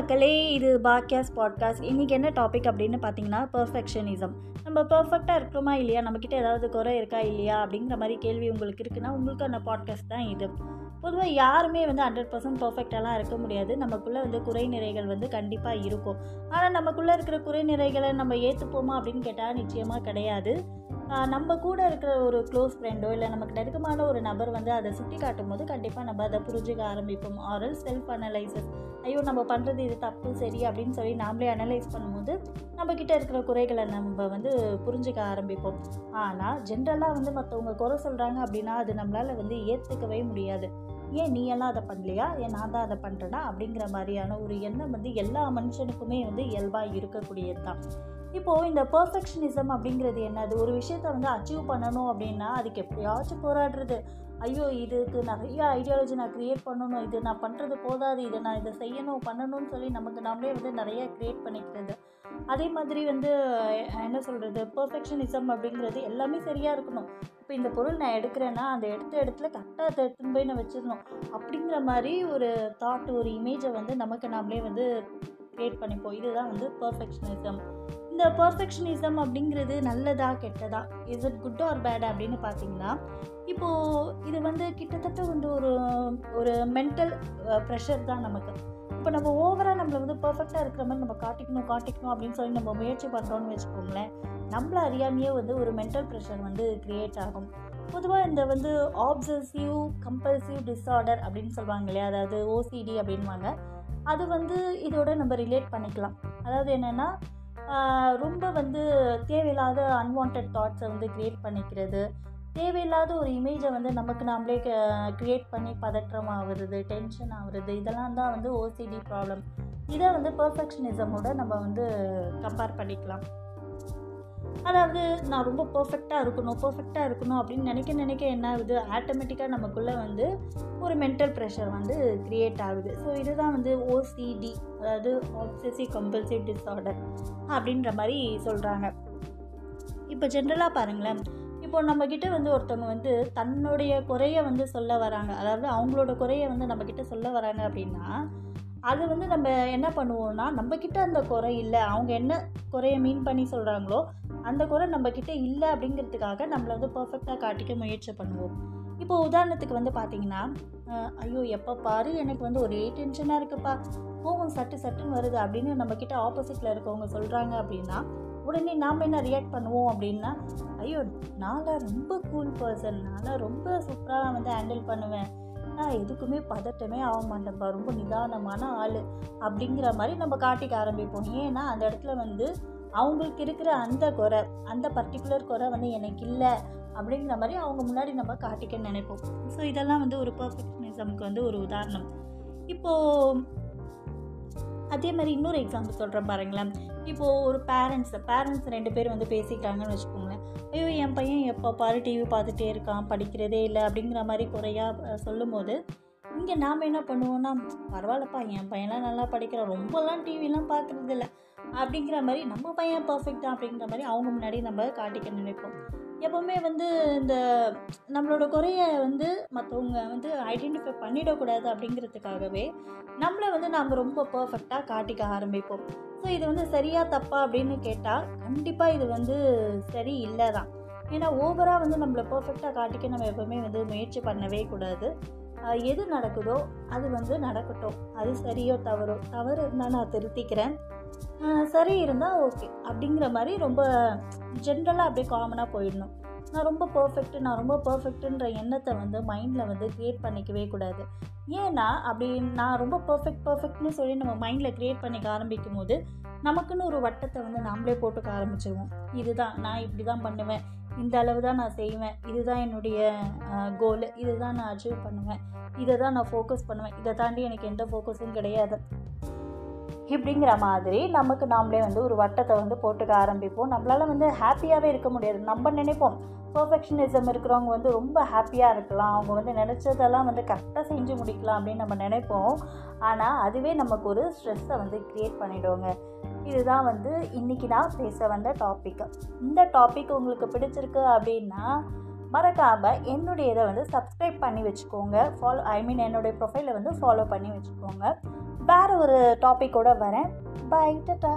மக்களே இது பாக்கியாஸ் பாட்காஸ்ட். இன்றைக்கி என்ன டாபிக் அப்படின்னு பார்த்தீங்கன்னா பர்ஃபெக்ஷனிசம் நம்ம பர்ஃபெக்டாக இருக்கிறோமா இல்லையா? நம்மக்கிட்ட ஏதாவது குறை இருக்கா இல்லையா? அப்படிங்கிற மாதிரி கேள்வி உங்களுக்கு இருக்குன்னா உங்களுக்கான பாட்காஸ்ட் தான் இது. பொதுவாக யாருமே வந்து ஹண்ட்ரட் பர்சன்ட் பர்ஃபெக்டாலாம் இருக்க முடியாது. நமக்குள்ளே வந்து குறை நிறைகள் வந்து கண்டிப்பாக இருக்கும். ஆனால் நமக்குள்ளே இருக்கிற குறை நிறைகளை நம்ம ஏற்றுப்போமா அப்படின்னு கேட்டால் நிச்சயமாக கிடையாது. நம்ம கூட இருக்கிற ஒரு க்ளோஸ் ஃப்ரெண்டோ இல்லை நமக்கு நெருக்கமான ஒரு நபர் வந்து அதை சுட்டி காட்டும் போது கண்டிப்பாக நம்ம அதை புரிஞ்சுக்க ஆரம்பிப்போம். ஆரல் செல்ஃப் அனலைசஸ் ஐயோ நம்ம பண்ணுறது இது தப்பு சரி அப்படின்னு சொல்லி நாமளே அனலைஸ் பண்ணும்போது நம்மக்கிட்ட இருக்கிற குறைகளை நம்ம வந்து புரிஞ்சுக்க ஆரம்பிப்போம். ஆனால் ஜென்ரலாக வந்து மற்றவங்க குறை சொல்கிறாங்க அப்படின்னா அது நம்மளால் வந்து ஏற்றுக்கவே முடியாது. ஏன் நீ எல்லாம் அதை பண்ணலையா? ஏன் நான் தான் அதை பண்ணுறேன்னா அப்படிங்கிற மாதிரியான ஒரு எண்ணம் வந்து எல்லா மனுஷனுக்குமே வந்து இயல்பாக இருக்கக்கூடியது தான் இப்போது இந்த பர்ஃபெக்ஷனிசம் அப்படிங்கிறது என்னது ஒரு விஷயத்த வந்து அச்சீவ் பண்ணணும் அப்படின்னா அதுக்கு எப்படியாச்சும் போராடுறது. ஐயோ இதுக்கு நிறைய ஐடியாலஜி நான் க்ரியேட் பண்ணணும். இது நான் பண்ணுறது போதாது. இதை நான் இதை செய்யணும் பண்ணணும்னு சொல்லி நமக்கு நாமளே வந்து நிறைய க்ரியேட் பண்ணிக்கிறது. அதே மாதிரி வந்து என்ன சொல்கிறது பர்ஃபெக்ஷனிசம் அப்படிங்கிறது எல்லாமே சரியாக இருக்கணும். இப்போ இந்த பொருள் நான் எடுக்கிறேன்னா அந்த எடுத்த இடத்துல கரெக்டாக அதை எடுத்துன்னு போய் நான் வச்சிடணும். அப்படிங்கிற மாதிரி ஒரு தாட் ஒரு இமேஜை வந்து நமக்கு நாமளே வந்து க்ரியேட் பண்ணிப்போம். இதுதான் வந்து பர்ஃபெக்ஷனிசம் இந்த பர்ஃபெக்ஷனிசம் அப்படிங்கிறது நல்லதா கெட்டதா? Is it good or bad அப்படின்னு பார்த்தீங்கன்னா இப்போது இது வந்து கிட்டத்தட்ட வந்து ஒரு ஒரு மென்டல் ப்ரெஷர் தான் நமக்கு. இப்போ நம்ம ஓவராக நம்மளை வந்து பர்ஃபெக்டாக இருக்கிற மாதிரி நம்ம காட்டிக்கணும் காட்டிக்கணும் அப்படின்னு சொல்லி நம்ம முயற்சி பண்ணுறோன்னு வச்சுக்கோங்களேன் நம்மளை அறியாமையே வந்து ஒரு மென்டல் ப்ரெஷர் வந்து க்ரியேட் ஆகும். பொதுவாக இந்த வந்து ஆப்சசிவ் கம்பல்சிவ் டிஸார்டர் அப்படின்னு சொல்லுவாங்க இல்லையா? அதாவது ஓசிடி அப்படின்வாங்க அது வந்து இதோட நம்ம ரிலேட் பண்ணிக்கலாம். அதாவது என்னென்னா ரொம்ப வந்து தேவையில்லாத அன்வான்ட் தாட்ஸை வந்து க்ரியேட் பண்ணிக்கிறது. தேவையில்லாத ஒரு இமேஜை வந்து நமக்கு நாமளே க்ரியேட் பண்ணி பதற்றம் ஆகுறது டென்ஷன் ஆகுறது இதெல்லாம் தான் வந்து ஓசிடி ப்ராப்ளம் இதை வந்து பர்ஃபெக்ஷனிசமோட நம்ம வந்து கம்பேர் பண்ணிக்கலாம். அதாவது நான் ரொம்ப பர்ஃபெக்டாக இருக்கணும் பர்ஃபெக்டாக இருக்கணும் அப்படின்னு நினைக்க நினைக்க என்ன ஆகுது? ஆட்டோமேட்டிக்காக நமக்குள்ளே வந்து ஒரு மென்டல் ப்ரெஷர் வந்து க்ரியேட் ஆகுது. ஸோ இதுதான் வந்து ஓசிடி அதாவது ஆப்சசிவ் கம்பல்சிவ் டிஸார்டர் அப்படின்ற மாதிரி சொல்கிறாங்க இப்போ ஜென்ரலாக பாருங்களேன். இப்போ நம்மக்கிட்ட வந்து ஒருத்தவங்க வந்து தன்னுடைய குறைய வந்து சொல்ல வராங்க. அதாவது அவங்களோட குறைய வந்து நம்மக்கிட்ட சொல்ல வராங்க அப்படின்னா அது வந்து நம்ம என்ன பண்ணுவோம்னா நம்மக்கிட்ட அந்த குறை இல்லை. அவங்க என்ன குறையை மீன் பண்ணி சொல்கிறாங்களோ அந்த குறை நம்மக்கிட்ட இல்லை அப்படிங்கிறதுக்காக நம்மளை வந்து பர்ஃபெக்டாக காட்டிக்க முயற்சி பண்ணுவோம். இப்போ உதாரணத்துக்கு வந்து பார்த்தீங்கன்னா ஐயோ எப்போ பாரு எனக்கு வந்து ஒரே டென்ஷனாக இருக்குப்பா. கோவம் சட்டு சட்டுன்னு வருது அப்படின்னு நம்மக்கிட்ட ஆப்போசிட்டில் இருக்கவங்க சொல்கிறாங்க அப்படின்னா உடனே நாம் என்ன ரியாக்ட் பண்ணுவோம் அப்படின்னா ஐயோ நான்லாம் ரொம்ப கூல் பர்சன் நான்லாம் ரொம்ப சூப்பராக வந்து ஹேண்டில் பண்ணுவேன். ஆனால் எதுக்குமே பதட்டமே ஆக மாட்டேன்ப்பா ரொம்ப நிதானமான ஆள் அப்படிங்கிற மாதிரி நம்ம காட்டிக்க ஆரம்பிப்போம். ஏன்னா அந்த இடத்துல வந்து அவங்களுக்கு இருக்கிற அந்த குறை அந்த பர்டிகுலர் குறை வந்து எனக்கு இல்லை அப்படிங்கிற மாதிரி அவங்க முன்னாடி நம்ம காட்டிக்க நினைப்போம். ஸோ இதெல்லாம் வந்து ஒரு பர்ஃபெக்ஷனிசம்க்கு வந்து ஒரு உதாரணம். இப்போது அதே மாதிரி இன்னொரு எக்ஸாம்பிள் சொல்கிறேன் பாருங்களேன். இப்போது ஒரு பேரண்ட்ஸ் பேரண்ட்ஸ் ரெண்டு பேர் வந்து பேசிக்கிறாங்கன்னு வச்சுக்கோங்களேன். ஐயோ என் பையன் எப்போ பாரு டிவி பார்த்துட்டே இருக்கான் படிக்கிறதே இல்லை அப்படிங்கிற மாதிரி குறையாக சொல்லும்போது இங்கே நாம் என்ன பண்ணுவோன்னா பரவாயில்லப்பா என் பையன்லாம் நல்லா படிக்கிறான் ரொம்பலாம் டிவிலாம் பார்க்குறது இல்லை அப்படிங்கிற மாதிரி நம்ம பையன் பர்ஃபெக்ட் தான் அப்படிங்கிற மாதிரி அவங்க முன்னாடி நம்ம காட்டிக்க நினைப்போம். எப்போவுமே வந்து இந்த நம்மளோட குறையை வந்து மற்றவங்க வந்து ஐடென்டிஃபை பண்ணிடக்கூடாது அப்படிங்கிறதுக்காகவே நம்மளை வந்து நாம் ரொம்ப பர்ஃபெக்டாக காட்டிக்க ஆரம்பிப்போம். ஸோ இது வந்து சரியாக தப்பா அப்படின்னு கேட்டால் கண்டிப்பாக இது வந்து சரி இல்லை தான் ஏன்னா ஓவராக வந்து நம்மளை பர்ஃபெக்டாக காட்டிக்க நம்ம எப்போவுமே வந்து முயற்சி பண்ணவே கூடாது. எது நடக்குதோ அது வந்து நடக்கட்டும். அது சரியோ தவறோ? தவறு இருந்தால் நான் திருத்திக்கிறேன். சரி இருந்தால் ஓகே. அப்படிங்கிற மாதிரி ரொம்ப ஜென்ரலாக அப்படியே காமனாக போயிடணும். நான் ரொம்ப பர்ஃபெக்ட்டு நான் ரொம்ப பர்ஃபெக்ட்டுன்ற எண்ணத்தை வந்து மைண்டில் வந்து க்ரியேட் பண்ணிக்கவே கூடாது. ஏன்னா அப்படி நான் ரொம்ப பர்ஃபெக்ட் பர்ஃபெக்ட்னு சொல்லி நம்ம மைண்டில் க்ரியேட் பண்ணிக்க ஆரம்பிக்கும் போது நமக்குன்னு ஒரு வட்டத்தை வந்து நாமளே போட்டுக்க ஆரம்பிச்சிடுவோம் இதுதான் நான் இப்படி தான் பண்ணுவேன். இந்த அளவு தான் நான் செய்வேன். இதுதான் என்னுடைய கோல் இதுதான் நான் அச்சீவ் பண்ணுவேன். இதை தான் நான் ஃபோக்கஸ் பண்ணுவேன். இதை தாண்டி எனக்கு எந்த ஃபோக்கஸும் கிடையாது. இப்படிங்கிற மாதிரி நமக்கு நாமளே வந்து ஒரு வட்டத்தை வந்து போட்டுக்க ஆரம்பிப்போம். நம்மளால் வந்து ஹாப்பியாகவே இருக்க முடியாது. நம்ம நினைப்போம் பர்ஃபெக்ஷனிசம் இருக்கிறவங்க வந்து ரொம்ப ஹாப்பியாக இருக்கலாம். அவங்க வந்து நினச்சதெல்லாம் வந்து கரெக்டாக செஞ்சு முடிக்கலாம் அப்படின்னு நம்ம நினைப்போம். ஆனால் அதுவே நமக்கு ஒரு ஸ்ட்ரெஸ்ஸை வந்து க்ரியேட் பண்ணிவிடுவோங்க இதுதான் வந்து இன்றைக்கி நான் பேச வந்த டாபிக் இந்த டாபிக் உங்களுக்கு பிடிச்சிருக்கு அப்படின்னா மறக்காமல் என்னுடைய இதை வந்து சப்ஸ்கிரைப் பண்ணி வச்சுக்கோங்க. ஃபாலோ ஐ மீன் என்னுடைய ப்ரொஃபைலை வந்து ஃபாலோ பண்ணி வச்சுக்கோங்க. வேறு ஒரு டாப்பிக்கோடு வரேன். By ta-ta